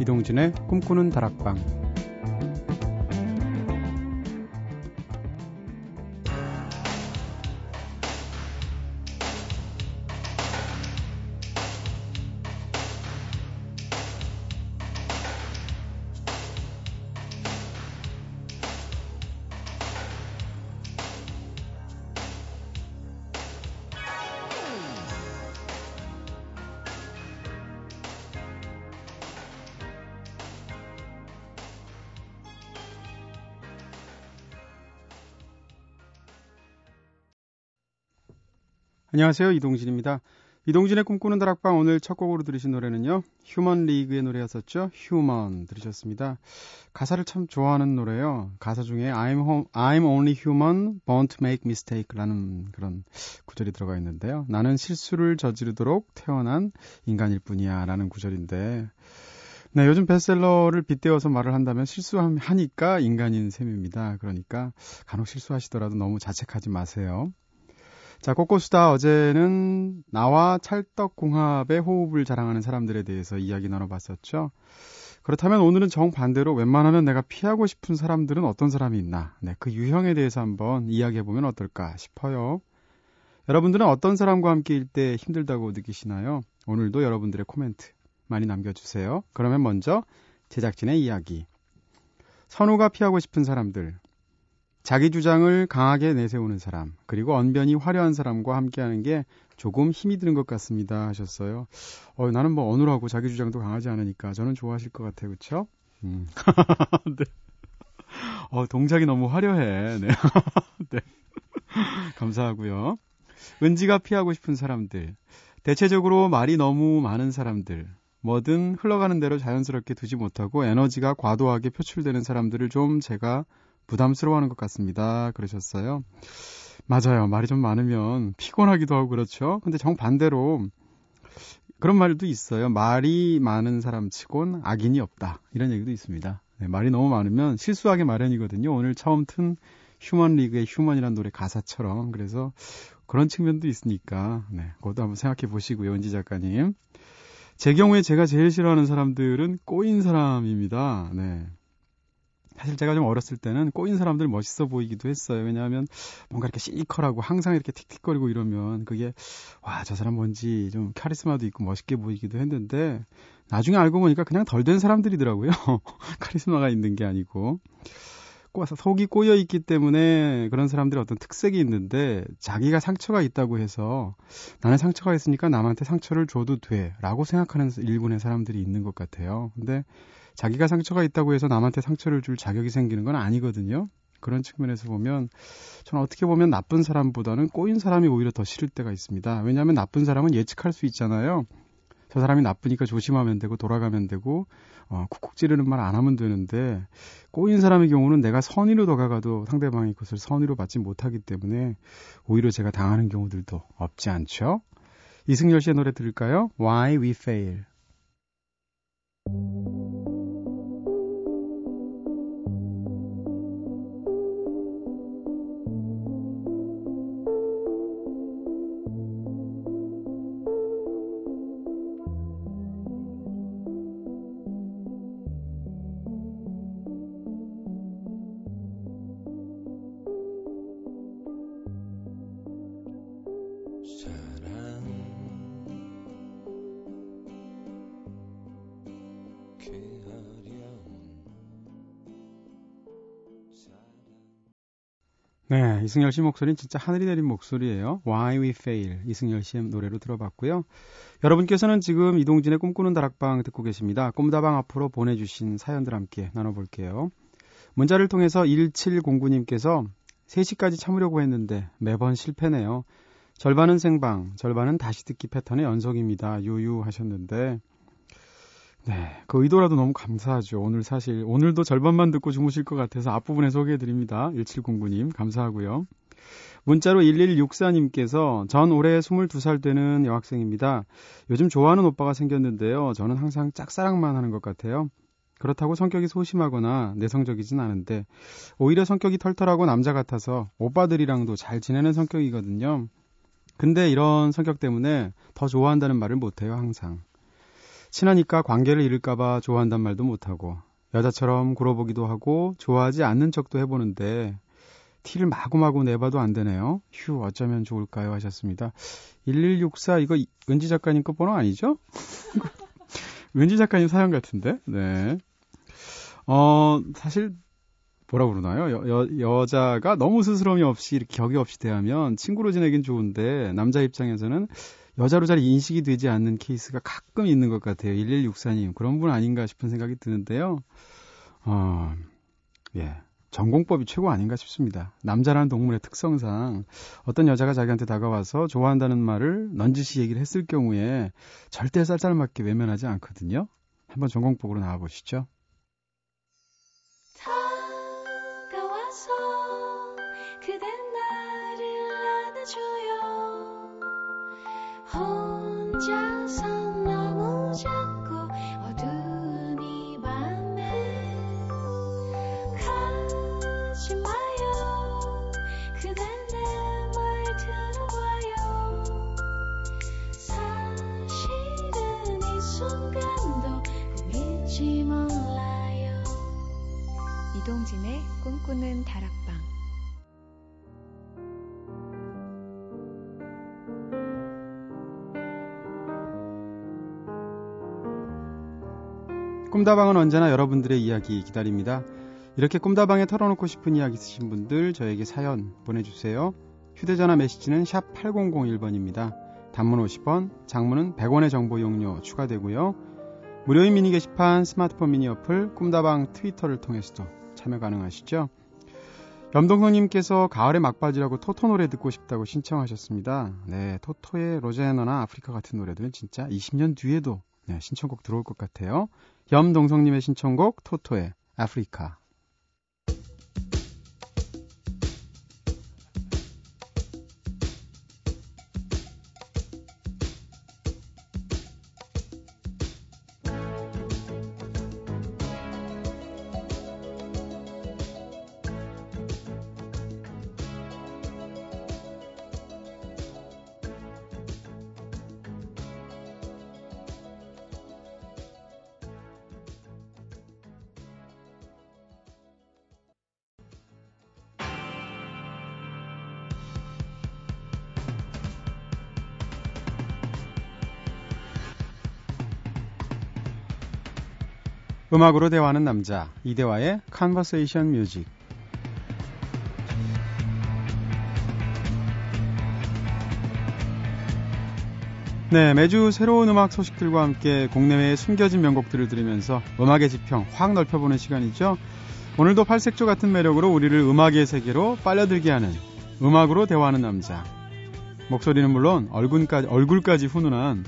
이동진의 꿈꾸는 다락방 안녕하세요. 이동진입니다. 이동진의 꿈꾸는 다락방 오늘 첫 곡으로 들으신 노래는요. 휴먼 리그의 노래였었죠. Human 들으셨습니다. 가사를 참 좋아하는 노래요. 가사 중에 I'm, home, I'm only human, born to make mistake 라는 그런 구절이 들어가 있는데요. 나는 실수를 저지르도록 태어난 인간일 뿐이야 라는 구절인데 네, 요즘 베스트셀러를 빗대어서 말을 한다면 실수하니까 인간인 셈입니다. 그러니까 간혹 실수하시더라도 너무 자책하지 마세요. 자, 꼬꼬수다 어제는 나와 찰떡궁합의 호흡을 자랑하는 사람들에 대해서 이야기 나눠봤었죠. 그렇다면 오늘은 정반대로 웬만하면 내가 피하고 싶은 사람들은 어떤 사람이 있나, 네, 그 유형에 대해서 한번 이야기해보면 어떨까 싶어요. 여러분들은 어떤 사람과 함께일 때 힘들다고 느끼시나요? 오늘도 여러분들의 코멘트 많이 남겨주세요. 그러면 먼저 제작진의 이야기. 선우가 피하고 싶은 사람들, 자기 주장을 강하게 내세우는 사람, 그리고 언변이 화려한 사람과 함께하는 게 조금 힘이 드는 것 같습니다. 하셨어요. 어, 나는 뭐 어눌하고 자기 주장도 강하지 않으니까 저는 좋아하실 것 같아요. 그쵸? 음. 네. 어, 동작이 너무 화려해. 네. 네. 감사하고요. 은지가 피하고 싶은 사람들. 대체적으로 말이 너무 많은 사람들. 뭐든 흘러가는 대로 자연스럽게 두지 못하고 에너지가 과도하게 표출되는 사람들을 좀 제가 부담스러워하는 것 같습니다. 그러셨어요. 맞아요. 말이 좀 많으면 피곤하기도 하고 그렇죠. 근데 정반대로 그런 말도 있어요. 말이 많은 사람 치곤 악인이 없다. 이런 얘기도 있습니다. 네, 말이 너무 많으면 실수하게 마련이거든요. 오늘 처음 튼 휴먼 리그의 휴먼이라는 노래 가사처럼. 그래서 그런 측면도 있으니까, 네, 그것도 한번 생각해 보시고요. 은지 작가님. 제 경우에 제가 제일 싫어하는 사람들은 꼬인 사람입니다. 네. 사실 제가 좀 어렸을 때는 꼬인 사람들 멋있어 보이기도 했어요. 왜냐하면 뭔가 이렇게 시니컬하고 항상 이렇게 틱틱거리고 이러면 그게 와, 저 사람 뭔지 좀 카리스마도 있고 멋있게 보이기도 했는데 나중에 알고 보니까 그냥 덜 된 사람들이더라고요. 카리스마가 있는 게 아니고. 꼬아서 속이 꼬여 있기 때문에 그런 사람들의 어떤 특색이 있는데 자기가 상처가 있다고 해서 나는 상처가 있으니까 남한테 상처를 줘도 돼라고 생각하는 일군의 사람들이 있는 것 같아요. 근데 자기가 상처가 있다고 해서 남한테 상처를 줄 자격이 생기는 건 아니거든요. 그런 측면에서 보면 저는 어떻게 보면 나쁜 사람보다는 꼬인 사람이 오히려 더 싫을 때가 있습니다. 왜냐하면 나쁜 사람은 예측할 수 있잖아요. 저 사람이 나쁘니까 조심하면 되고 돌아가면 되고 어, 쿡쿡 찌르는 말 안 하면 되는데 꼬인 사람의 경우는 내가 선의로 다가가도 상대방이 그것을 선의로 받지 못하기 때문에 오히려 제가 당하는 경우들도 없지 않죠. 이승열 씨의 노래 들을까요? Why We Fail. 이승열 씨 목소리는 진짜 하늘이 내린 목소리예요. Why We Fail 이승열 씨의 노래로 들어봤고요. 여러분께서는 지금 이동진의 꿈꾸는 다락방 듣고 계십니다. 꿈다방 앞으로 보내주신 사연들 함께 나눠볼게요. 문자를 통해서 1709님께서 3시까지 참으려고 했는데 매번 실패네요. 절반은 생방, 절반은 다시 듣기 패턴의 연속입니다. 유유 하셨는데 네, 그 의도라도 너무 감사하죠. 오늘 사실 오늘도 절반만 듣고 주무실 것 같아서 앞부분에 소개해 드립니다. 1709님 감사하고요. 문자로 1164님께서 전 올해 22살 되는 여학생입니다. 요즘 좋아하는 오빠가 생겼는데요. 저는 항상 짝사랑만 하는 것 같아요. 그렇다고 성격이 소심하거나 내성적이진 않은데 오히려 성격이 털털하고 남자 같아서 오빠들이랑도 잘 지내는 성격이거든요. 근데 이런 성격 때문에 더 좋아한다는 말을 못해요, 항상. 친하니까 관계를 잃을까봐 좋아한단 말도 못하고 여자처럼 굴어보기도 하고 좋아하지 않는 척도 해보는데 티를 마구마구 내봐도 안 되네요. 휴 어쩌면 좋을까요 하셨습니다. 1164 이거 은지 작가님 거 번호 아니죠? 은지 작가님 사연 같은데. 네. 어 사실 뭐라 그러나요? 여, 여, 여자가 너무 스스럼이 없이 이렇게 격이 없이 대하면 친구로 지내긴 좋은데 남자 입장에서는 여자로 잘 인식이 되지 않는 케이스가 가끔 있는 것 같아요. 1164님. 그런 분 아닌가 싶은 생각이 드는데요. 어, 예. 전공법이 최고 아닌가 싶습니다. 남자라는 동물의 특성상 어떤 여자가 자기한테 다가와서 좋아한다는 말을 넌지시 얘기를 했을 경우에 절대 쌀쌀맞게 외면하지 않거든요. 한번 전공법으로 나와보시죠. 이동진의 꿈꾸는 다락 꿈다방은 언제나 여러분들의 이야기 기다립니다. 이렇게 꿈다방에 털어놓고 싶은 이야기 있으신 분들 저에게 사연 보내주세요. 휴대전화 메시지는 샵 8001번입니다. 단문 50원, 장문은 100원의 정보 용료 추가되고요. 무료인 미니 게시판, 스마트폰 미니 어플, 꿈다방 트위터를 통해서도 참여 가능하시죠? 염동성님께서 가을의 막바지라고 토토 노래 듣고 싶다고 신청하셨습니다. 네, 토토의 로제너나 아프리카 같은 노래들은 진짜 20년 뒤에도 네, 신청곡 들어올 것 같아요. 염동성님의 신청곡 토토의 아프리카. 음악으로 대화하는 남자 이대화의 Conversation Music 네, 매주 새로운 음악 소식들과 함께 국내외의 숨겨진 명곡들을 들으면서 음악의 지평 확 넓혀보는 시간이죠. 오늘도 팔색조 같은 매력으로 우리를 음악의 세계로 빨려들게 하는 음악으로 대화하는 남자. 목소리는 물론 얼굴까지, 얼굴까지 훈훈한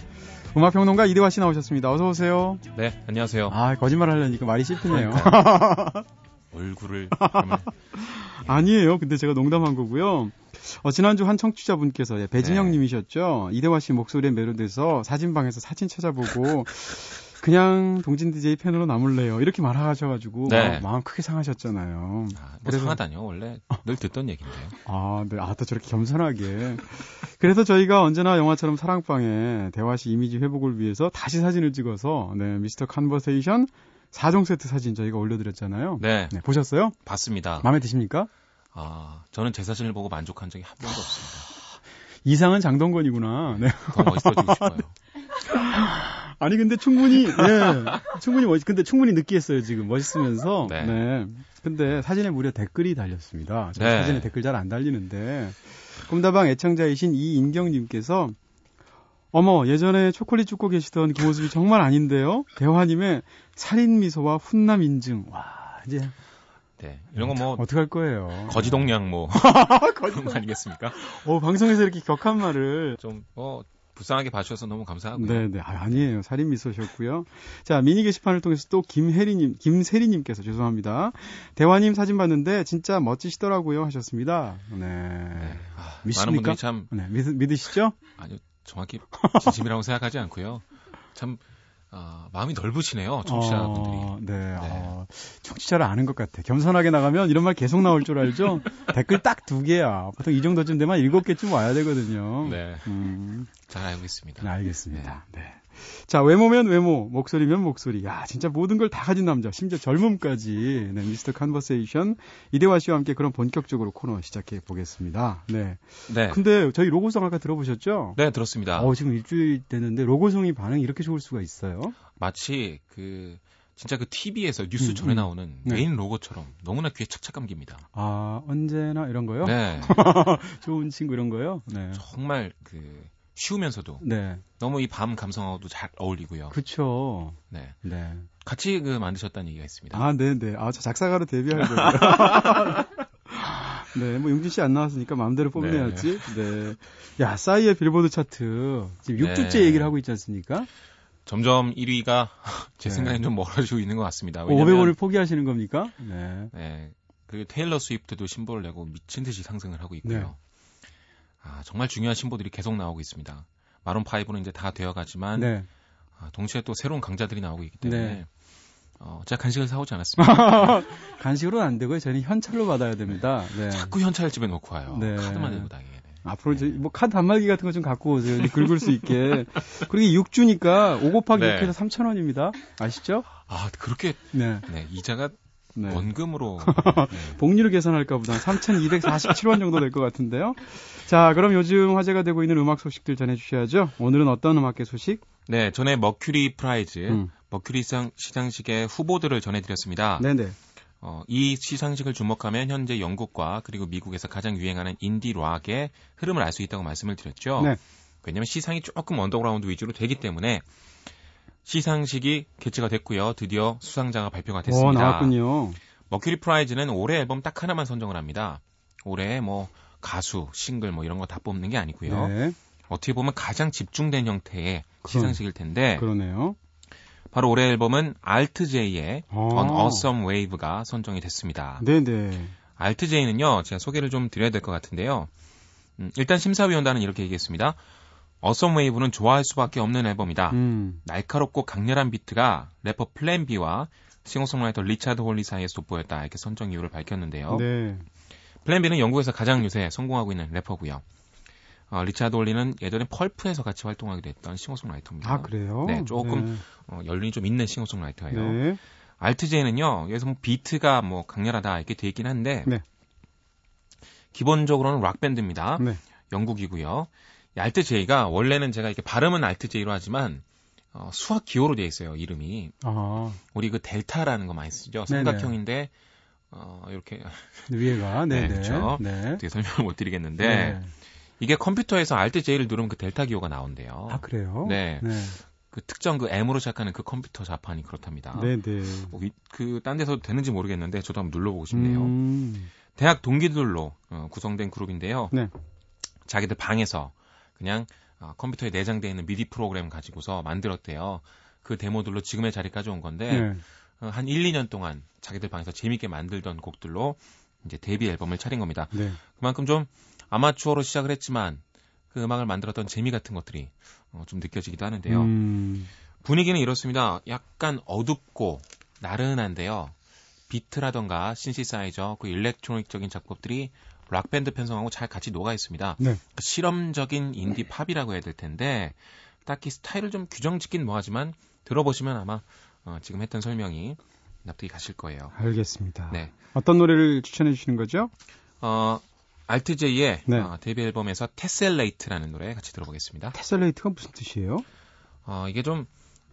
음악평론가 이대화 씨 나오셨습니다. 어서 오세요. 네, 안녕하세요. 아, 거짓말 하려니까 말이 씹히네요. 얼굴을 아니에요. 근데 제가 농담한 거고요. 어, 지난주 한 청취자분께서 예, 배진영 네. 님이셨죠. 이대화 씨 목소리에 매료돼서 사진방에서 사진 찾아보고 그냥 동진 DJ 팬으로 남을래요. 이렇게 말하셔가지고 네. 마음, 마음 크게 상하셨잖아요. 아, 뭐 그래서 상하다뇨. 원래 늘 듣던 얘기인데요. 아, 네. 아, 또 저렇게 겸손하게. 그래서 저희가 언제나 영화처럼 사랑방에 대화시 이미지 회복을 위해서 다시 사진을 찍어서 네, 미스터 컨버세이션 4종 세트 사진 저희가 올려드렸잖아요. 네. 네. 보셨어요? 봤습니다. 마음에 드십니까? 아, 저는 제 사진을 보고 만족한 적이 한 번도 없습니다. 이상은 장동건이구나. 네. 더 멋있어지고 싶어요. 아니 근데 충분히 네, 충분히 멋 근데 충분히 느끼했어요 지금 멋있으면서 네. 네. 근데 사진에 무려 댓글이 달렸습니다. 네. 사진에 댓글 잘 안 달리는데 꿈다방 애청자이신 이인경님께서 어머 예전에 초콜릿 줍고 계시던 그 모습이 정말 아닌데요. 대화님의 살인 미소와 훈남 인증 와 이제 네. 이런 거 뭐. 어떻게 할 거예요? 거지동량 뭐. 그런 거 아니겠습니까? 어, 방송에서 이렇게 격한 말을. 좀, 뭐, 불쌍하게 봐주셔서 너무 감사하고요. 네네. 아, 아니에요. 살인 미소셨고요. 자, 미니 게시판을 통해서 또 김혜리님, 김세리님께서 죄송합니다. 대화님 사진 봤는데 진짜 멋지시더라고요 하셨습니다. 네. 네. 아, 많은 분들이 참. 네. 믿, 믿으시죠? 아니요. 정확히 진심이라고 생각하지 않고요. 참 아, 마음이 넓으시네요, 청취자분들이. 어, 네, 네. 어, 청취자를 아는 것 같아. 겸손하게 나가면 이런 말 계속 나올 줄 알죠? 댓글 딱 두 개야. 보통 이 정도쯤 되면 일곱 개쯤 와야 되거든요. 네. 음. 잘 알고 있습니다. 네, 알겠습니다. 네. 네. 자, 외모면 외모, 목소리면 목소리. 야, 진짜 모든 걸 다 가진 남자, 심지어 젊음까지. 네, 미스터 컨버세이션 이대화 씨와 함께 그런 본격적으로 코너 시작해 보겠습니다. 네. 네. 근데 저희 로고송 아까 들어보셨죠? 네, 들었습니다. 어, 지금 일주일 됐는데 로고송이 반응이 이렇게 좋을 수가 있어요? 마치 그 진짜 그 TV에서 뉴스 음, 전에 음. 나오는 네. 메인 로고처럼 너무나 귀에 착착 감깁니다. 아, 언제나 이런 거요? 네. 좋은 친구 이런 거요? 네. 정말 그 쉬우면서도 네. 너무 이 밤 감성하고도 잘 어울리고요. 그쵸. 네. 네. 같이 그 만드셨다는 얘기가 있습니다. 아, 네, 네. 아, 저 작사가로 데뷔할 거고요. 네, 뭐 용진 씨 안 나왔으니까 마음대로 뽐내야지. 네. 야, 싸이의 빌보드 차트 지금 네. 6주째 얘기를 하고 있지 않습니까? 점점 1위가 제 네. 생각엔 좀 멀어지고 있는 것 같습니다. 500원을 포기하시는 겁니까? 네. 네. 그 테일러 스위프트도 신보를 내고 미친 듯이 상승을 하고 있고요. 네. 아, 정말 중요한 신보들이 계속 나오고 있습니다. 마론 5는 이제 다 되어가지만 네. 아, 동시에 또 새로운 강자들이 나오고 있기 때문에 네. 어, 제가 간식을 사오지 않았습니다. 간식으로는 안 되고요. 저는 현찰로 받아야 됩니다. 네. 자꾸 현찰 집에 놓고 와요. 네. 카드만 들고 다니게. 네. 앞으로 이제 뭐 카드 단말기 같은 거 좀 갖고 오세요. 긁을 수 있게. 그리고 6주니까 5 곱하기 네. 6해서 3,000원입니다. 아시죠? 아 그렇게 네. 네, 이자가 네. 원금으로 네. 복리로 계산할까 보다 3,247원 정도 될 것 같은데요. 자, 그럼 요즘 화제가 되고 있는 음악 소식들 전해 주셔야죠. 오늘은 어떤 음악계 소식? 네, 전에 머큐리 프라이즈, 음. 머큐리 시상, 시상식의 후보들을 전해 드렸습니다. 네 네. 어, 이 시상식을 주목하면 현재 영국과 그리고 미국에서 가장 유행하는 인디 락의 흐름을 알 수 있다고 말씀을 드렸죠. 네. 왜냐하면 시상이 조금 언더그라운드 위주로 되기 때문에 시상식이 개최가 됐고요. 드디어 수상자가 발표가 오, 됐습니다. 나왔군요. 머큐리 프라이즈는 올해 앨범 딱 하나만 선정을 합니다. 올해 뭐 가수, 싱글 뭐 이런 거 다 뽑는 게 아니고요. 네. 어떻게 보면 가장 집중된 형태의 그럼- 시상식일 텐데 그러네요. 바로 올해 앨범은 알트제이의 아. An Awesome Wave가 선정이 됐습니다. 네네. 알트제이는요, 제가 소개를 좀 드려야 될 것 같은데요. 음, 일단 심사위원단은 이렇게 얘기했습니다. Awesome Wave는 좋아할 수밖에 없는 앨범이다. 음. 날카롭고 강렬한 비트가 래퍼 플랜 B와 싱어송라이터 리차드 홀리 사이에서 돋보였다. 이렇게 선정 이유를 밝혔는데요. 네. 플랜 B는 영국에서 가장 요새 성공하고 있는 래퍼고요. 어, 리차드 홀리는 예전에 펄프에서 같이 활동하기도 했던 싱어송라이터입니다. 아, 그래요? 네, 조금 어, 연륜이 좀 있는 싱어송라이터예요. 네. 알트제이는요, 여기서 뭐 비트가 뭐 강렬하다 이렇게 돼 있긴 한데, 네. 기본적으로는 락 밴드입니다. 네. 영국이고요. 이 알트제이가 원래는 제가 이렇게 발음은 알트제이로 하지만, 어, 수학 기호로 되어 있어요, 이름이. 아, 우리 그 델타라는 거 많이 쓰죠. 삼각형인데, 어, 이렇게 위에가, 네네. 네, 그렇죠. 네. 어떻게 설명을 못 드리겠는데, 네. 이게 컴퓨터에서 알트제이를 누르면 그 델타 기호가 나온대요. 아, 그래요? 네. 네. 그 특정 그 M으로 시작하는 그 컴퓨터 자판이 그렇답니다. 네네. 뭐 그, 딴 데서 되는지 모르겠는데, 저도 한번 눌러보고 싶네요. 음. 대학 동기들로 어, 구성된 그룹인데요. 네. 자기들 방에서 그냥 어, 컴퓨터에 내장되어 있는 미디 프로그램 가지고서 만들었대요. 그 데모들로 지금의 자리까지 온 건데 네. 어, 한 1, 2년 동안 자기들 방에서 재밌게 만들던 곡들로 이제 데뷔 앨범을 차린 겁니다. 네. 그만큼 좀 아마추어로 시작을 했지만 그 음악을 만들었던 재미 같은 것들이 어, 좀 느껴지기도 하는데요. 음. 분위기는 이렇습니다. 약간 어둡고 나른한데요. 비트라던가 신시사이저, 그 일렉트로닉적인 작곡들이 락밴드 편성하고 잘 같이 녹아 있습니다. 네. 그 실험적인 인디 팝이라고 해야 될 텐데 딱히 스타일을 좀 규정 짓긴 뭐하지만 들어보시면 아마 어, 지금 했던 설명이 납득이 가실 거예요. 알겠습니다. 네. 어떤 노래를 추천해 주시는 거죠? 어, 알트제이의 네. 어, 데뷔 앨범에서 Tessellate라는 노래 같이 들어보겠습니다. Tessellate가 무슨 뜻이에요? 어, 이게 좀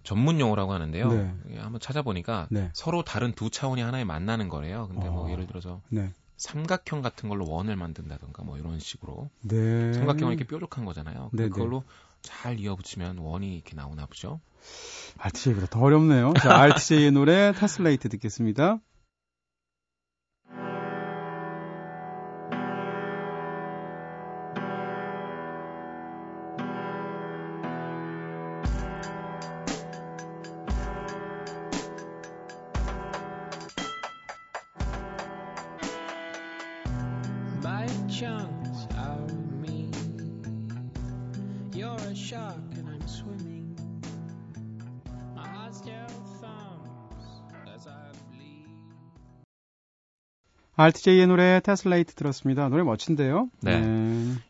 전문 용어라고 하는데요. 네. 이게 한번 찾아보니까 네. 서로 다른 두 차원이 하나에 만나는 거래요. 근데 뭐 어. 예를 들어서 네. 삼각형 같은 걸로 원을 만든다던가 뭐 이런 식으로 네. 삼각형은 이렇게 뾰족한 거잖아요. 네, 네. 그걸로 잘 이어붙이면 원이 이렇게 나오나 보죠. RTJ보다 더 어렵네요. 자, RTJ의 노래 테슬레이트 듣겠습니다. Chunks out of me. You're a shark and I'm swimming. My heart still thumps as I bleed. RTJ의 노래 테슬레이트 들었습니다. 노래 멋진데요? 네.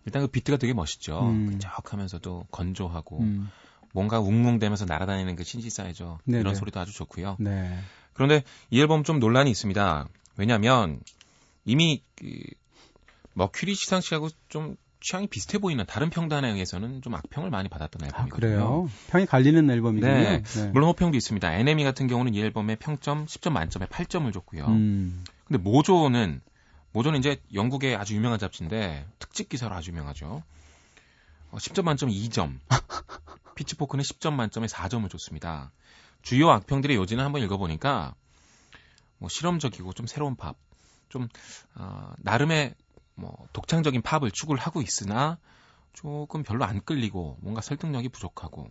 일단 그 비트가 되게 멋있죠. 음. 끈적하면서도 건조하고 음. 뭔가 웅웅대면서 날아다니는 그 신시사이저 네네. 이런 소리도 아주 좋고요. 네. 그런데 이 앨범 좀 논란이 있습니다. 왜냐하면 이미 그 머큐리 시상식하고 좀 취향이 비슷해 보이는 다른 평단에 의해서는 좀 악평을 많이 받았던 아, 앨범이거든요. 그래요? 평이 갈리는 앨범이군요. 네. 물론 호평도 있습니다. NME 같은 경우는 이 앨범에 평점 10점 만점에 8점을 줬고요. 음. 근데 모조는 모조는 이제 영국의 아주 유명한 잡지인데 특집 기사로 아주 유명하죠. 어, 10점 만점에 2점. 피치포크는 10점 만점에 4점을 줬습니다. 주요 악평들의 요지는 한번 읽어보니까 뭐 실험적이고 좀 새로운 팝, 좀 어, 나름의 뭐 독창적인 팝을 추구를 하고 있으나 조금 별로 안 끌리고 뭔가 설득력이 부족하고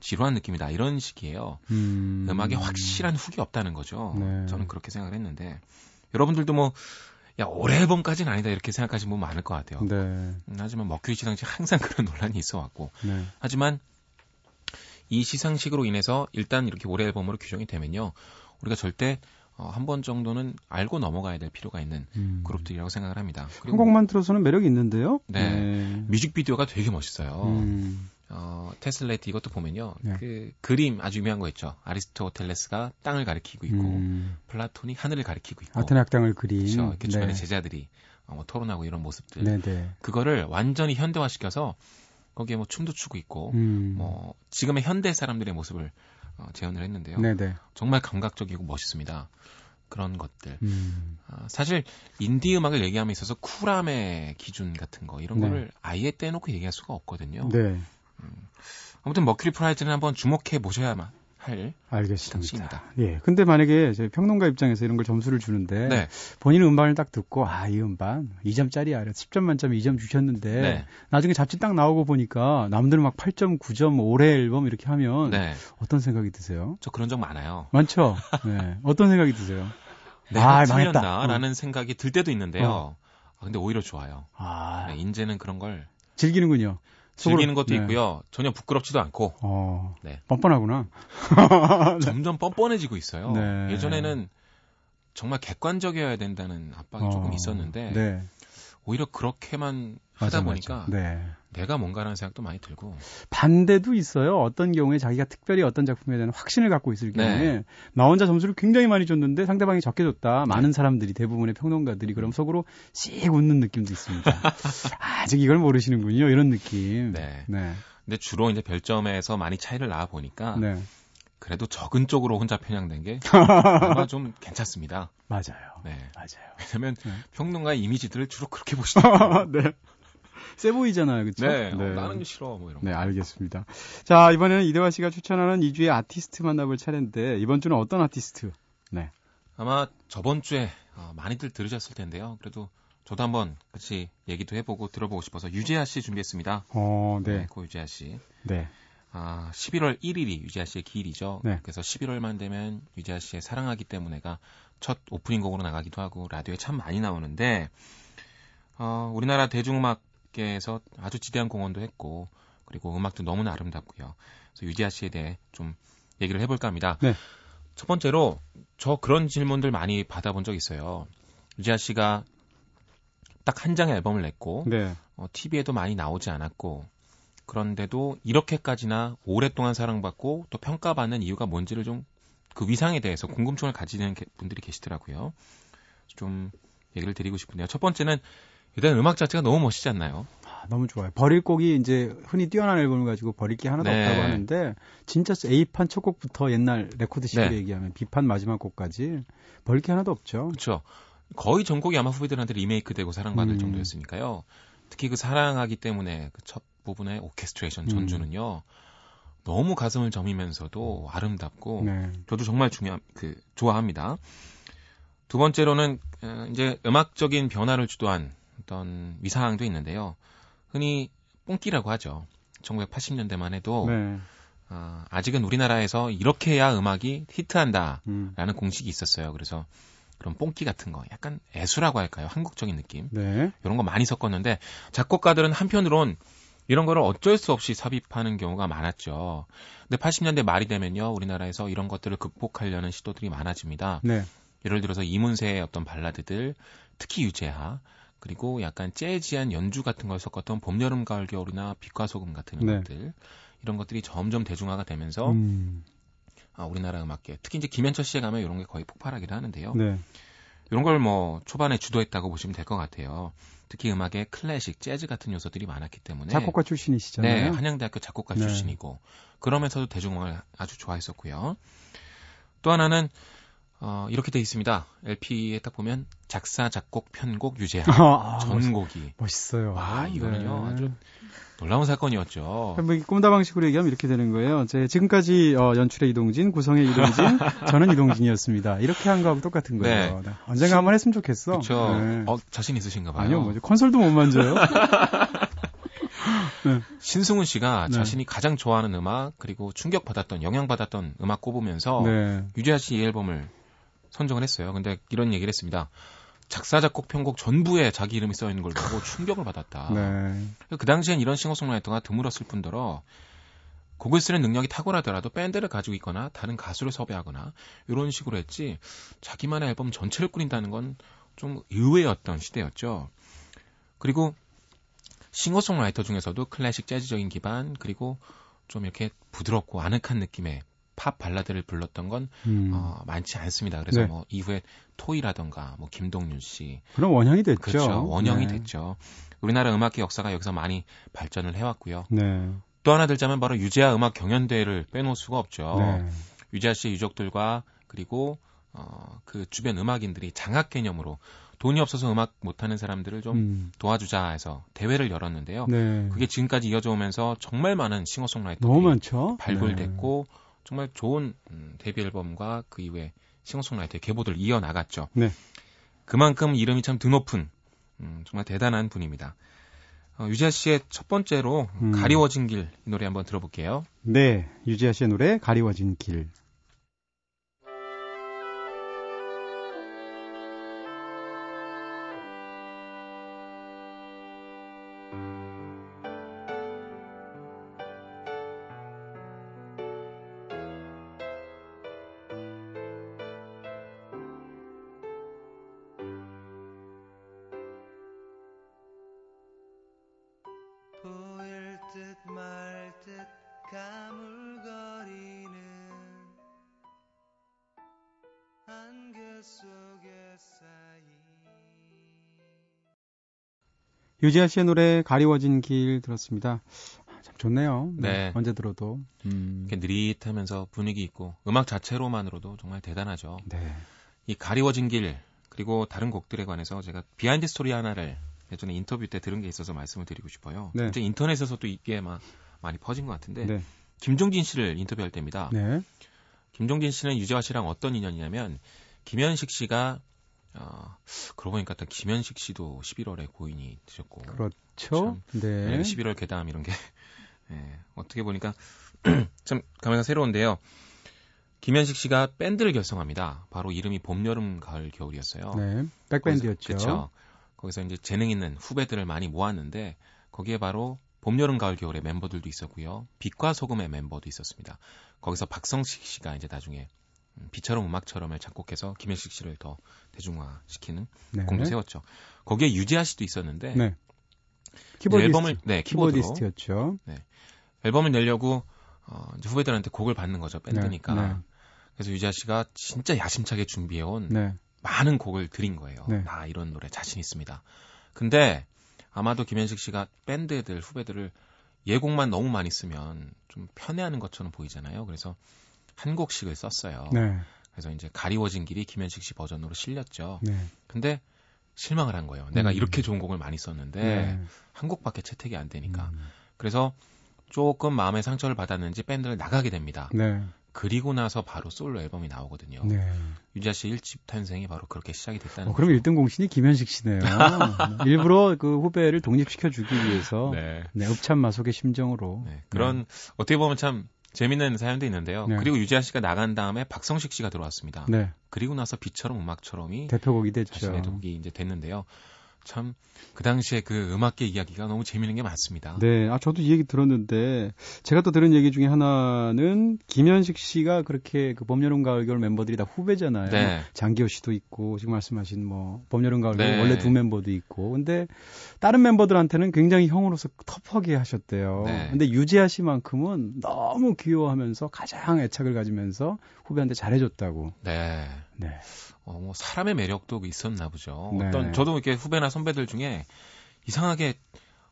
지루한 느낌이다 이런 식이에요. 음. 음악에 확실한 훅이 없다는 거죠. 네. 저는 그렇게 생각을 했는데 여러분들도 뭐 야, 올해 앨범까지는 아니다 이렇게 생각하시는 분 많을 것 같아요. 네. 음, 하지만 머큐리 시상식 항상 그런 논란이 있어 왔고 네. 하지만 이 시상식으로 인해서 일단 이렇게 올해 앨범으로 규정이 되면요. 우리가 절대 어, 한 번 정도는 알고 넘어가야 될 필요가 있는 음. 그룹들이라고 생각을 합니다. 한 그리고 곡만 들어서는 매력이 있는데요. 네. 뮤직비디오가 되게 멋있어요. 음. 어, Tessellate 이것도 보면요. 네. 그 그림 아주 유명한 거 있죠. 아리스토텔레스가 땅을 가리키고 있고 음. 플라톤이 하늘을 가리키고 있고 아테네 학당을 그린. 그렇죠. 이렇게 주변에 네. 제자들이 어, 뭐 토론하고 이런 모습들 네, 네. 그거를 완전히 현대화시켜서 거기에 뭐 춤도 추고 있고 음. 뭐 지금의 현대 사람들의 모습을 어, 재현을 했는데요. 네, 네. 정말 감각적이고 멋있습니다. 그런 것들. 음. 아, 사실 인디 음악을 얘기함에 있어서 쿨함의 기준 같은 거 이런 네. 거를 아예 떼놓고 얘기할 수가 없거든요. 네. 아무튼 머큐리 프라이즈는 한번 주목해 보셔야만 할 알겠습니다. 예. 근데 만약에 저희 평론가 입장에서 이런 걸 점수를 주는데 네. 본인 음반을 딱 듣고 아, 이 음반 2점짜리야. 10점 만점에 2점 주셨는데 네. 나중에 잡지 딱 나오고 보니까 남들은 막 8점, 9점, 올해 앨범 이렇게 하면 네. 어떤 생각이 드세요? 저 그런 적 많아요. 많죠? 네. 어떤 생각이 드세요? 내가 아, 망했다. 틀렸나라는 생각이 들 때도 있는데요. 아, 근데 오히려 좋아요. 아, 네, 인제는 그런 걸 즐기는군요. 즐기는 것도 네. 있고요. 전혀 부끄럽지도 않고 어, 네. 뻔뻔하구나. 점점 뻔뻔해지고 있어요. 네. 예전에는 정말 객관적이어야 된다는 압박이 어, 조금 있었는데 네. 오히려 그렇게만 하다 맞아, 보니까 맞아. 네. 내가 뭔가라는 생각도 많이 들고 반대도 있어요. 어떤 경우에 자기가 특별히 어떤 작품에 대한 확신을 갖고 있을 경우에 네. 나 혼자 점수를 굉장히 많이 줬는데 상대방이 적게 줬다. 많은 사람들이 대부분의 평론가들이 그럼 속으로 씩 웃는 느낌도 있습니다. 아직 이걸 모르시는군요. 이런 느낌. 네. 네. 근데 주로 이제 별점에서 많이 차이를 낳아 보니까 네. 그래도 적은 쪽으로 혼자 편향된 게 아마 좀 괜찮습니다. 맞아요. 네. 맞아요. 왜냐면 네. 평론가의 이미지들을 주로 그렇게 보시더라고요. 네. 세 보이잖아요. 그렇죠? 네. 어, 나는 싫어 뭐 이런 거. 네, 알겠습니다. 자, 이번에는 이대화 씨가 추천하는 2주의 아티스트 만나볼 차례인데 이번 주는 어떤 아티스트? 네. 아마 저번 주에 어, 많이들 들으셨을 텐데요. 그래도 저도 한번 같이 얘기도 해보고 들어보고 싶어서 유재하 씨 준비했습니다. 어, 네. 고유재하 씨. 네. 아, 11월 1일이 유재하 씨의 기일이죠. 네. 그래서 11월만 되면 유재하 씨의 사랑하기 때문에가 첫 오프닝 곡으로 나가기도 하고 라디오에 참 많이 나오는데 어, 우리나라 대중음악계에서 아주 지대한 공헌도 했고 그리고 음악도 너무나 아름답고요. 그래서 유재하 씨에 대해 좀 얘기를 해볼까 합니다. 네. 첫 번째로 저 그런 질문들 많이 받아본 적 있어요. 유재하 씨가 딱 한 장의 앨범을 냈고 네. 어, TV에도 많이 나오지 않았고 그런데도 이렇게까지나 오랫동안 사랑받고 또 평가받는 이유가 뭔지를 좀 그 위상에 대해서 궁금증을 가지는 게- 분들이 계시더라고요. 좀 얘기를 드리고 싶은데요. 첫 번째는 일단 음악 자체가 너무 멋있지 않나요? 아, 너무 좋아요. 버릴 곡이 이제 흔히 뛰어난 앨범을 가지고 버릴 게 하나도 네. 없다고 하는데 진짜 A판 첫 곡부터 옛날 레코드 식으로 네. 얘기하면 B판 마지막 곡까지 버릴 게 하나도 없죠. 그렇죠. 거의 전곡이 아마 후배들한테 리메이크되고 사랑받을 음. 정도였으니까요. 특히 그 사랑하기 때문에 그 첫 부분의 오케스트레이션 음. 전주는요. 너무 가슴을 저미면서도 아름답고 네. 저도 정말 중요 그 좋아합니다. 두 번째로는 어, 이제 음악적인 변화를 주도한 어떤 위상도 있는데요. 흔히 뽕끼라고 하죠. 1980년대만 해도 네. 아, 아직은 우리나라에서 이렇게 해야 음악이 히트한다라는 음. 공식이 있었어요. 그래서 그런 뽕끼 같은 거, 약간 애수라고 할까요? 한국적인 느낌 네. 이런 거 많이 섞었는데 작곡가들은 한편으론 이런 거를 어쩔 수 없이 삽입하는 경우가 많았죠. 근데 80년대 말이 되면요, 우리나라에서 이런 것들을 극복하려는 시도들이 많아집니다. 네. 예를 들어서 이문세의 어떤 발라드들, 특히 유재하, 그리고 약간 재즈한 연주 같은 걸 섞었던 봄, 여름, 가을, 겨울이나 빛과 소금 같은 네. 음악들, 이런 것들이 점점 대중화가 되면서 음. 아, 우리나라 음악계 특히 이제 김현철 씨에 가면 이런 게 거의 폭발하기를 하는데요. 네. 이런 걸 뭐 초반에 주도했다고 보시면 될 것 같아요. 특히 음악에 클래식, 재즈 같은 요소들이 많았기 때문에 작곡가 네, 출신이시잖아요. 한양대학교 작곡가 네. 출신이고 그러면서도 대중음악을 아주 좋아했었고요. 또 하나는 어, 이렇게 돼 있습니다. LP에 딱 보면 작사, 작곡, 편곡, 유재하 아, 전곡이 멋있어요. 와 이거는요 네. 아주 놀라운 사건이었죠. 뭐 꿈다 방식으로 얘기하면 이렇게 되는 거예요. 제 지금까지 어, 연출의 이동진, 구성의 이동진, 저는 이동진이었습니다. 이렇게 한 거하고 똑같은 거예요. 네. 언젠가 한번 했으면 좋겠어. 그렇죠. 네. 어, 자신 있으신가 봐요. 아니요, 뭐죠. 콘솔도 못 만져요. 신승훈 씨가 네. 자신이 가장 좋아하는 음악 그리고 충격받았던 영향받았던 음악 꼽으면서 네. 유재하 씨 이 앨범을 선정을 했어요. 근데 이런 얘기를 했습니다. 작사, 작곡, 편곡 전부에 자기 이름이 써 있는 걸 보고 충격을 받았다. 네. 그 당시엔 이런 싱어송라이터가 드물었을 뿐더러 곡을 쓰는 능력이 탁월하더라도 밴드를 가지고 있거나 다른 가수를 섭외하거나 이런 식으로 했지 자기만의 앨범 전체를 꾸린다는 건 좀 의외였던 시대였죠. 그리고 싱어송라이터 중에서도 클래식 재즈적인 기반 그리고 좀 이렇게 부드럽고 아늑한 느낌의 팝 발라드를 불렀던 건 음. 어, 많지 않습니다. 그래서 네. 뭐 이후에 토이라던가 뭐 김동률 씨 그럼 원형이 됐죠. 그렇죠. 원형이 네. 됐죠. 우리나라 음악계 역사가 여기서 많이 발전을 해왔고요. 네. 또 하나 들자면 바로 유재하 음악 경연대회를 빼놓을 수가 없죠. 네. 유재하 씨의 유족들과 그리고 어, 그 주변 음악인들이 장학 개념으로 돈이 없어서 음악 못하는 사람들을 좀 음. 도와주자 해서 대회를 열었는데요. 네. 그게 지금까지 이어져 오면서 정말 많은 싱어송라이터들이. 발굴됐고 정말 좋은 음, 데뷔 앨범과 그 이후에 싱어송라이터의 계보들 이어나갔죠. 네. 그만큼 이름이 참 드높은 음, 정말 대단한 분입니다. 어, 유재하 씨의 첫 번째로 음. 가리워진 길 이 노래 한번 들어볼게요. 네. 유지아 씨의 노래 가리워진 길. 유재하 씨의 노래 가리워진 길 들었습니다. 아, 참 좋네요. 네. 언제 들어도. 음. 이렇게 느릿하면서 분위기 있고 음악 자체로만으로도 정말 대단하죠. 네. 이 가리워진 길 그리고 다른 곡들에 관해서 제가 behind story 하나를 예전에 인터뷰 때 들은 게 있어서 말씀을 드리고 싶어요. 네. 이제 인터넷에서도 이게 막 많이 퍼진 것 같은데 네. 김종진 씨를 인터뷰할 때입니다. 네. 김종진 씨는 유재하 씨랑 어떤 인연이냐면 김현식 씨가 어, 그러고 보니까 또 김현식 씨도 11월에 고인이 되셨고 그렇죠. 네. 네. 11월 괴담 이런 게 예, 어떻게 보니까 참 감회가 새로운데요. 김현식 씨가 밴드를 결성합니다. 바로 이름이 봄, 여름, 가을, 겨울이었어요. 네. 백밴드였죠. 그렇죠. 거기서 이제 재능 있는 후배들을 많이 모았는데 거기에 바로 봄, 여름, 가을, 겨울의 멤버들도 있었고요. 빛과 소금의 멤버도 있었습니다. 거기서 박성식 씨가 이제 나중에 음, 비처럼 음악처럼을 작곡해서 김현식 씨를 더 대중화시키는 네. 공도 세웠죠. 거기에 유재하 씨도 있었는데 네. 키보디스트. 앨범을 네 키보드로 키보디스트였죠. 앨범을 내려고 어, 이제 후배들한테 곡을 받는 거죠 밴드니까. 네, 네. 그래서 유재하 씨가 진짜 야심차게 준비해온 네. 많은 곡을 드린 거예요. 네. 나 이런 노래 자신 있습니다. 근데 아마도 김현식 씨가 밴드들 후배들을 예곡만 너무 많이 쓰면 좀 편애하는 것처럼 보이잖아요. 그래서 한 곡씩을 썼어요. 네. 그래서 이제 가리워진 길이 김현식 씨 버전으로 실렸죠. 네. 근데 실망을 한 거예요. 내가 음. 이렇게 좋은 곡을 많이 썼는데 네. 한 곡밖에 채택이 안 되니까. 음. 그래서 조금 마음의 상처를 받았는지 밴드를 나가게 됩니다. 네. 그리고 나서 바로 솔로 앨범이 나오거든요. 네. 유자 씨 1집 탄생이 바로 그렇게 시작이 됐다는 어, 그럼 1등 공신이 김현식 씨네요. 일부러 그 후배를 독립시켜 주기 위해서 네. 네, 읍참마속의 심정으로 네, 그런 어떻게 보면 참 재밌는 사연도 있는데요. 네. 그리고 유지아 씨가 나간 다음에 박성식 씨가 들어왔습니다. 네, 그리고 나서 비처럼 음악처럼이 대표곡이 됐죠. 자신의 곡이 이제 됐는데요. 참 그 당시에 그 음악계 이야기가 너무 재미있는 게 많습니다. 네, 아 저도 이 얘기 들었는데 제가 또 들은 얘기 중에 하나는 김현식 씨가 그렇게 그 봄, 여름, 가을, 겨울 멤버들이 다 후배잖아요. 네. 장기호 씨도 있고 지금 말씀하신 뭐 봄, 여름, 가을, 네. 원래 두 멤버도 있고 근데 다른 멤버들한테는 굉장히 형으로서 터프하게 하셨대요. 네. 근데 유재하 씨만큼은 너무 귀여워하면서 가장 애착을 가지면서 후배한테 잘해줬다고. 네. 네. 어, 뭐 사람의 매력도 있었나 보죠. 네. 어떤 저도 이렇게 후배나 선배들 중에 이상하게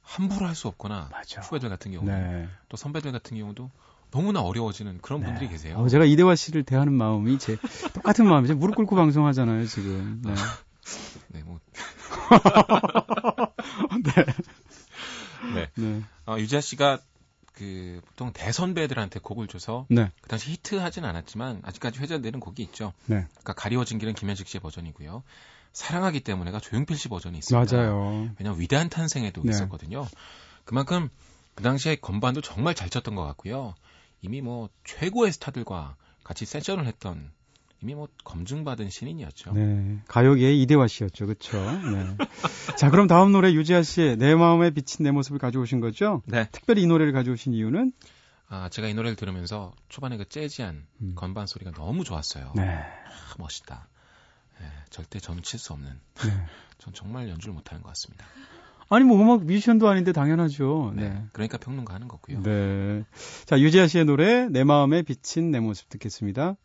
함부로 할 수 없거나 맞아. 후배들 같은 경우 네. 또 선배들 같은 경우도 너무나 어려워지는 그런 네. 분들이 계세요. 어, 제가 이대화 씨를 대하는 마음이 제 똑같은 마음이죠. 무릎 꿇고 방송하잖아요, 지금. 네. 네, 뭐 네. 네. 네. 어, 유지아 씨가 그 보통 대선배들한테 곡을 줘서 네. 그 당시 히트하진 않았지만 아직까지 회자되는 곡이 있죠. 네. 그러니까 가리워진 길은 김현식 씨의 버전이고요. 사랑하기 때문에가 조용필 씨 버전이 있습니다. 맞아요. 왜냐면 위대한 탄생에도 네. 있었거든요. 그만큼 그 당시에 건반도 정말 잘 쳤던 것 같고요. 이미 뭐 최고의 스타들과 같이 세션을 했던 이미 뭐 검증받은 신인이었죠. 네. 가요계의 이대화 씨였죠. 그쵸? 네. 자, 그럼 다음 노래 유지아 씨의 내 마음에 비친 내 모습을 가져오신 거죠? 네. 특별히 이 노래를 가져오신 이유는? 아, 제가 이 노래를 들으면서 초반에 그 재즈한 음. 건반 소리가 너무 좋았어요. 네. 아, 멋있다. 예, 절대 저는 칠수 없는. 네. 전 정말 연주를 못하는 것 같습니다. 아니, 뭐 음악 뮤지션도 아닌데 당연하죠. 네. 네. 그러니까 평론가 하는 거고요. 네. 자, 유지아 씨의 노래 내 마음에 비친 내 모습 듣겠습니다.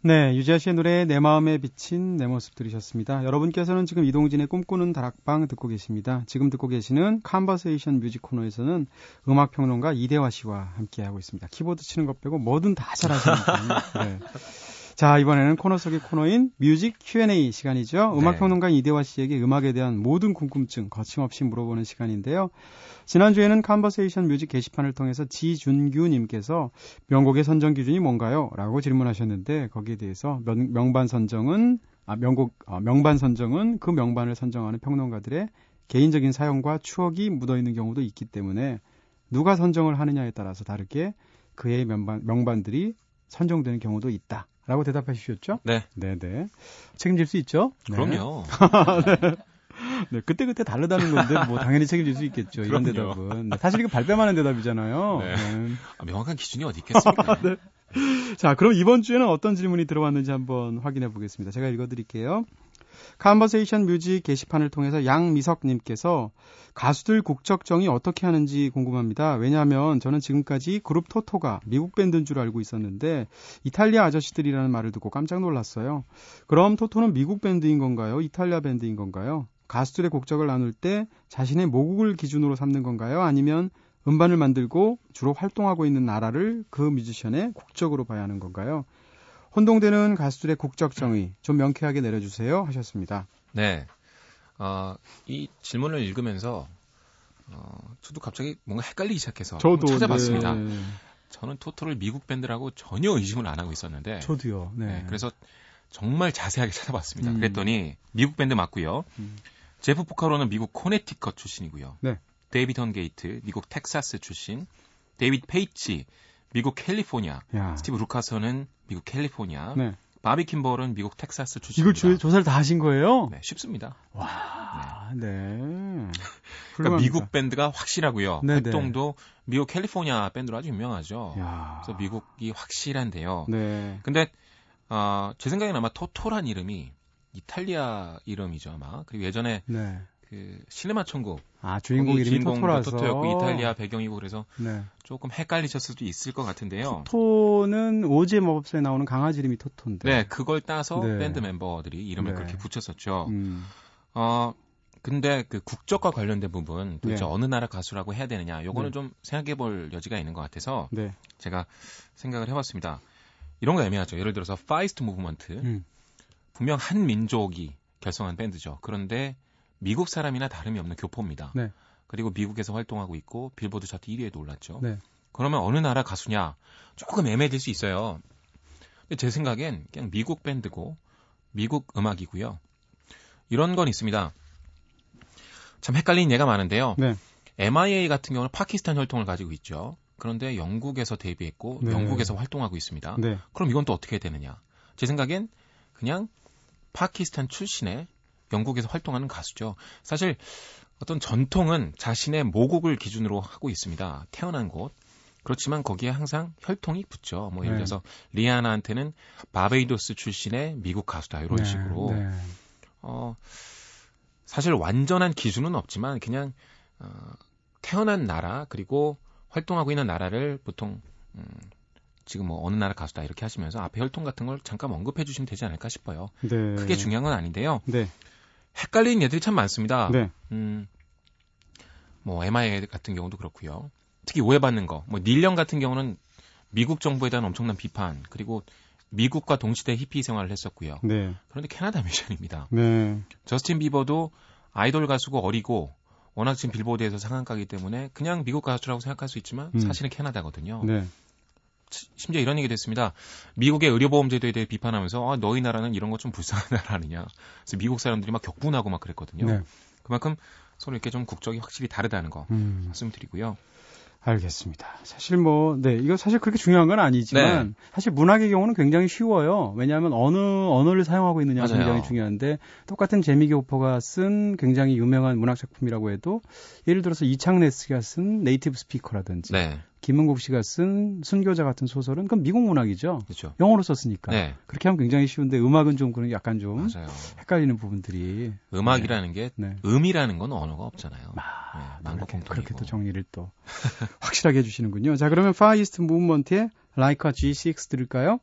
네, 유재하 씨의 노래 내 마음에 비친 내 모습 들으셨습니다. 여러분께서는 지금 이동진의 꿈꾸는 다락방 듣고 계십니다. 지금 듣고 계시는 Conversation Music 코너에서는 음악 평론가 이대화 씨와 함께 하고 있습니다. 키보드 치는 것 빼고 뭐든 다 잘하시니까. 네. 자, 이번에는 코너 속의 코너인 Music Q&A 시간이죠. 음악 네. 평론가 이대화 씨에게 음악에 대한 모든 궁금증 거침없이 물어보는 시간인데요. 지난주에는 Conversation Music 게시판을 통해서 지준규님께서 명곡의 선정 기준이 뭔가요? 라고 질문하셨는데 거기에 대해서 명, 명반 선정은 아 명곡 아, 명반 선정은 그 명반을 선정하는 평론가들의 개인적인 사연과 추억이 묻어 있는 경우도 있기 때문에 누가 선정을 하느냐에 따라서 다르게 그의 명반 명반들이 선정되는 경우도 있다 라고 대답해 주셨죠? 네. 네, 네. 책임질 수 있죠? 네. 그럼요. 네, 그때 그때 다르다는 건데 뭐 당연히 책임질 수 있겠죠. 이런 그럼요. 대답은. 네, 사실 이거 발뺌하는 대답이잖아요. 네. 네. 아, 명확한 기준이 어디 있겠습니까? 자, 그럼 이번 주에는 어떤 질문이 들어왔는지 한번 확인해 보겠습니다. 제가 읽어 드릴게요. Conversation Music 게시판을 통해서 양미석님께서 가수들 국적 정의 어떻게 하는지 궁금합니다. 왜냐하면 저는 지금까지 그룹 토토가 미국 밴드인 줄 알고 있었는데 이탈리아 아저씨들이라는 말을 듣고 깜짝 놀랐어요. 그럼 토토는 미국 밴드인 건가요? 이탈리아 밴드인 건가요? 가수들의 국적을 나눌 때 자신의 모국을 기준으로 삼는 건가요? 아니면 음반을 만들고 주로 활동하고 있는 나라를 그 뮤지션의 국적으로 봐야 하는 건가요? 혼동되는 가수들의 국적 정의 좀 명쾌하게 내려주세요 하셨습니다. 네. 어, 이 질문을 읽으면서 어, 저도 갑자기 뭔가 헷갈리기 시작해서 한번 찾아봤습니다. 네, 저는 토토를 미국 밴드라고 전혀 의심을 안 하고 있었는데 저도요. 네. 네, 그래서 정말 자세하게 찾아봤습니다. 음. 그랬더니 미국 밴드 맞고요. 음. 제프 포카로는 미국 코네티컷 출신이고요. 네. 데이비드 헌게이트 미국 텍사스 출신. 데이비드 페이치 미국 캘리포니아. 야. 스티브 루카서는 미국 캘리포니아. 네. 바비 킴벌은 미국 텍사스 이걸 출신입니다. 조, 조사를 다 하신 거예요? 네, 쉽습니다. 와, 네. 그러니까 훌륭합니다. 미국 밴드가 확실하고요. 네네. 활동도 미국 캘리포니아 밴드로 아주 유명하죠. 야. 그래서 미국이 확실한데요. 네. 근데 어, 제 생각에는 아마 토토란 이름이 이탈리아 이름이죠 아마. 그리고 예전에 네. 그 실내마 천국 아, 주인공 이름이 토토라서. 토토였고 이탈리아 배경이고 그래서 네. 조금 헷갈리셨을 수도 있을 것 같은데요. 토토는 오즈의 마법사에 나오는 강아지 이름이 토토인데. 네, 그걸 따서 네. 밴드 멤버들이 이름을 네. 그렇게 붙였었죠. 음. 어, 근데 그 국적과 관련된 부분 도대체 네. 어느 나라 가수라고 해야 되느냐 요거는 네. 좀 생각해 볼 여지가 있는 것 같아서 네. 제가 생각을 해봤습니다. 이런 거 애매하죠. 예를 들어서 Far East Movement 음. 분명 한 민족이 결성한 밴드죠. 그런데 미국 사람이나 다름이 없는 교포입니다. 네. 그리고 미국에서 활동하고 있고 빌보드 차트 1위에도 올랐죠. 네. 그러면 어느 나라 가수냐 조금 애매해질 수 있어요. 근데 제 생각엔 그냥 미국 밴드고 미국 음악이고요. 이런 건 있습니다. 참 헷갈리는 예가 많은데요. 네. MIA 같은 경우는 파키스탄 혈통을 가지고 있죠. 그런데 영국에서 데뷔했고 네. 영국에서 활동하고 있습니다. 네. 그럼 이건 또 어떻게 되느냐? 제 생각엔 그냥 파키스탄 출신의 영국에서 활동하는 가수죠. 사실 어떤 전통은 자신의 모국을 기준으로 하고 있습니다. 태어난 곳. 그렇지만 거기에 항상 혈통이 붙죠. 뭐 예를 네. 들어서 리아나한테는 바베이도스 출신의 미국 가수다 이런 네. 식으로 네. 어, 사실 완전한 기준은 없지만 그냥 어, 태어난 나라 그리고 활동하고 있는 나라를 보통 음, 지금 뭐 어느 나라 가수다 이렇게 하시면서 앞에 혈통 같은 걸 잠깐 언급해 주시면 되지 않을까 싶어요. 네. 크게 중요한 건 아닌데요. 네. 헷갈리는 예들이 참 많습니다. 네. 음, 뭐 MIA 같은 경우도 그렇고요. 특히 오해받는 거, 뭐 닐령 같은 경우는 미국 정부에 대한 엄청난 비판 그리고 미국과 동시대 히피 생활을 했었고요. 네. 그런데 캐나다 뮤지션입니다. 네. 저스틴 비버도 아이돌 가수고 어리고 워낙 지금 빌보드에서 상한가기 때문에 그냥 미국 가수라고 생각할 수 있지만 음. 사실은 캐나다거든요. 네. 치- 심지어 이런 얘기 됐습니다. 미국의 의료보험 제도에 대해 비판하면서 아, 너희 나라는 이런 거좀 불쌍한 나라 아니냐. 그래서 미국 사람들이 막 격분하고 막 그랬거든요. 네. 그만큼 서로 이렇게 좀 국적이 확실히 다르다는 거 음. 말씀드리고요. 알겠습니다. 사실 뭐, 네, 이거 사실 그렇게 중요한 건 아니지만, 네. 사실 문학의 경우는 굉장히 쉬워요. 왜냐하면 어느 언어를 사용하고 있느냐가 맞아요. 굉장히 중요한데, 똑같은 제미교포가 쓴 굉장히 유명한 문학 작품이라고 해도, 예를 들어서 이창래스가 쓴 네이티브 스피커라든지, 네, 김은국 씨가 쓴 순교자 같은 소설은 그건 미국 문학이죠. 그렇죠. 영어로 썼으니까. 네, 그렇게 하면 굉장히 쉬운데, 음악은 좀 그런 약간 좀 맞아요. 헷갈리는 부분들이. 음악이라는 게 네. 음이라는 건 언어가 없잖아요. 아, 네, 그렇게. 그렇게 또 정리를 또 확실하게 해주시는군요. 자, 그러면 Far East Movement의 Like a G6 들을까요?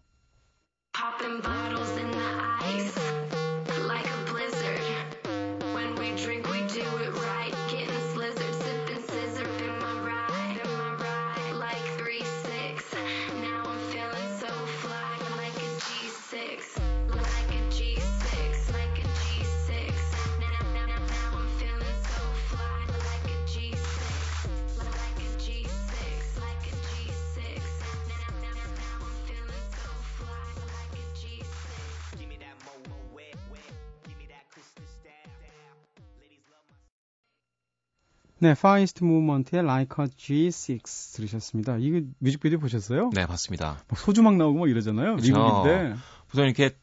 네, Far East Movement의 Like a G6 들으셨습니다. 이거 뮤직비디오 보셨어요? 네, 봤습니다. 막 소주 막 나오고 막 이러잖아요. 그쵸. 미국인데. 우선 이렇게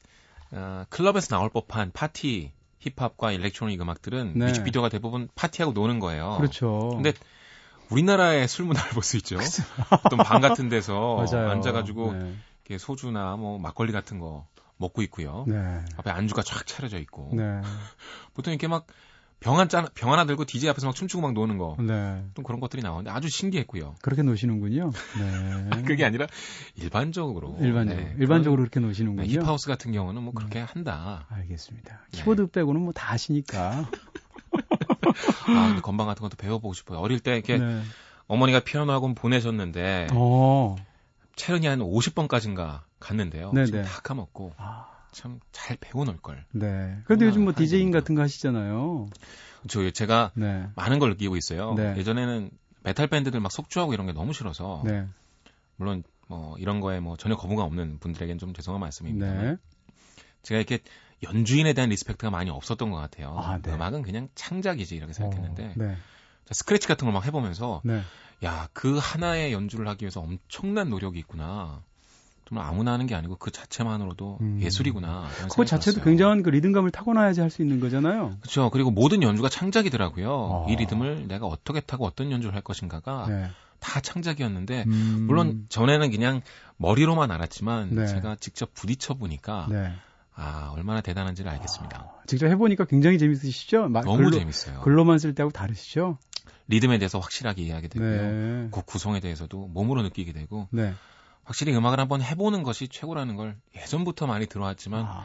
어, 클럽에서 나올 법한 파티 힙합과 electronic 음악들은 네. 뮤직비디오가 대부분 파티하고 노는 거예요. 그렇죠. 근데 우리나라의 술 문화를 볼 수 있죠. 어떤 방 같은 데서. 앉아가지고 네. 이렇게 소주나 뭐 막걸리 같은 거 먹고 있고요. 네. 앞에 안주가 쫙 차려져 있고 네. 보통 이렇게 막 병한 짠, 병 하나 들고 DJ 앞에서 막 춤추고 막 노는 거. 네. 또 그런 것들이 나오는데 아주 신기했고요. 그렇게 노시는군요. 네. 그게 아니라 일반적으로. 일반적으로. 네, 일반적으로 그런, 그렇게 노시는군요. 네, 힙하우스 같은 경우는 뭐 그렇게 한다. 알겠습니다. 네. 키보드 빼고는 뭐 다 하시니까. 아, 근데 건방 같은 것도 배워보고 싶어요. 어릴 때 이렇게 네. 어머니가 피아노 학원 보내셨는데 어. 체른이 한 50번까지인가 갔는데요. 네네. 지금 다 까먹고 아, 참 잘 배워놓을 걸. 네. 그런데 요즘 뭐 디제잉. 같은 거 하시잖아요. 저 제가 네. 많은 걸 느끼고 있어요. 네. 예전에는 메탈 밴드들 막 속주하고 이런 게 너무 싫어서 네. 물론 뭐 이런 거에 뭐 전혀 거부가 없는 분들에겐 좀 죄송한 말씀입니다. 네. 제가 이렇게 연주인에 대한 respect가 많이 없었던 것 같아요. 아, 네. 음악은 그냥 창작이지 이렇게 생각했는데 어, 네. 자, 스크래치 같은 걸 막 해보면서 네. 야 그 하나의 연주를 하기 위해서 엄청난 노력이 있구나. 정말 아무나 하는 게 아니고 그 자체만으로도 음. 예술이구나. 그거 자체도 굉장한 그 리듬감을 타고나야지 할 수 있는 거잖아요. 그렇죠. 그리고 모든 연주가 창작이더라고요. 어. 이 리듬을 내가 어떻게 타고 어떤 연주를 할 것인가가 네. 다 창작이었는데 음. 아, 물론 전에는 그냥 머리로만 알았지만 네. 제가 직접 부딪혀 보니까 네. 아 얼마나 대단한지를 알겠습니다. 아, 직접 해보니까 굉장히 재밌으시죠? 마- 너무 글로, 재밌어요. 글로만 쓸 때하고 다르시죠? 리듬에 대해서 확실하게 이해하게 되고요. 네. 곡 구성에 대해서도 몸으로 느끼게 되고 네. 확실히 음악을 한번 해보는 것이 최고라는 걸 예전부터 많이 들어왔지만 아,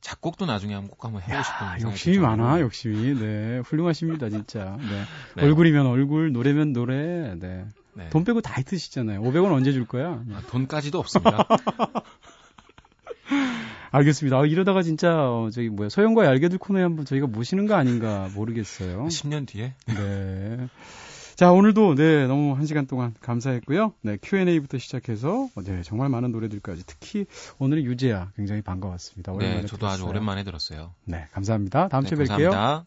작곡도 나중에 한번 꼭 한번 해보고 싶은 욕심이 들 많아. 욕심이. 네. 훌륭하십니다, 진짜. 네. 네. 얼굴이면 얼굴, 노래면 노래. 네. 네. 돈 빼고 다 히트시잖아요. 500원 언제 줄 거야? 아, 돈까지도 없습니다. 알겠습니다. 아, 이러다가 진짜 어, 저기 뭐야 소영과 얄개들 코너에 한번 저희가 모시는 거 아닌가 모르겠어요. 10년 뒤에 네. 자, 오늘도 네, 너무 한 시간 동안 감사했고요. 네, Q&A부터 시작해서 어, 네, 정말 많은 노래들까지 특히 오늘은 유재하 굉장히 반가웠습니다. 오랜만에 네, 저도 아주 들었어요. 오랜만에 들었어요. 네, 감사합니다. 다음 네, 주에 뵐게요. 감사합니다.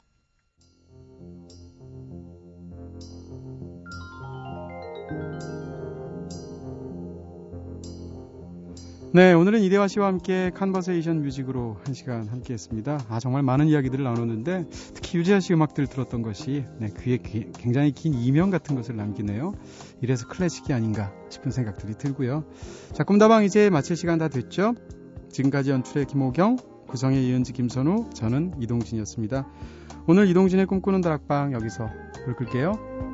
네, 오늘은 이대화 씨와 함께 컨버세이션 뮤직으로 한 시간 함께 했습니다. 아, 정말 많은 이야기들을 나눴는데, 특히 유재하 씨 음악들 들었던 것이, 네, 귀에 귀- 굉장히 긴 이명 같은 것을 남기네요. 이래서 클래식이 아닌가 싶은 생각들이 들고요. 자, 꿈다방 이제 마칠 시간 다 됐죠? 지금까지 연출의 김호경, 구성의 이은지 김선우, 저는 이동진이었습니다. 오늘 이동진의 꿈꾸는 다락방 여기서 불 끌게요.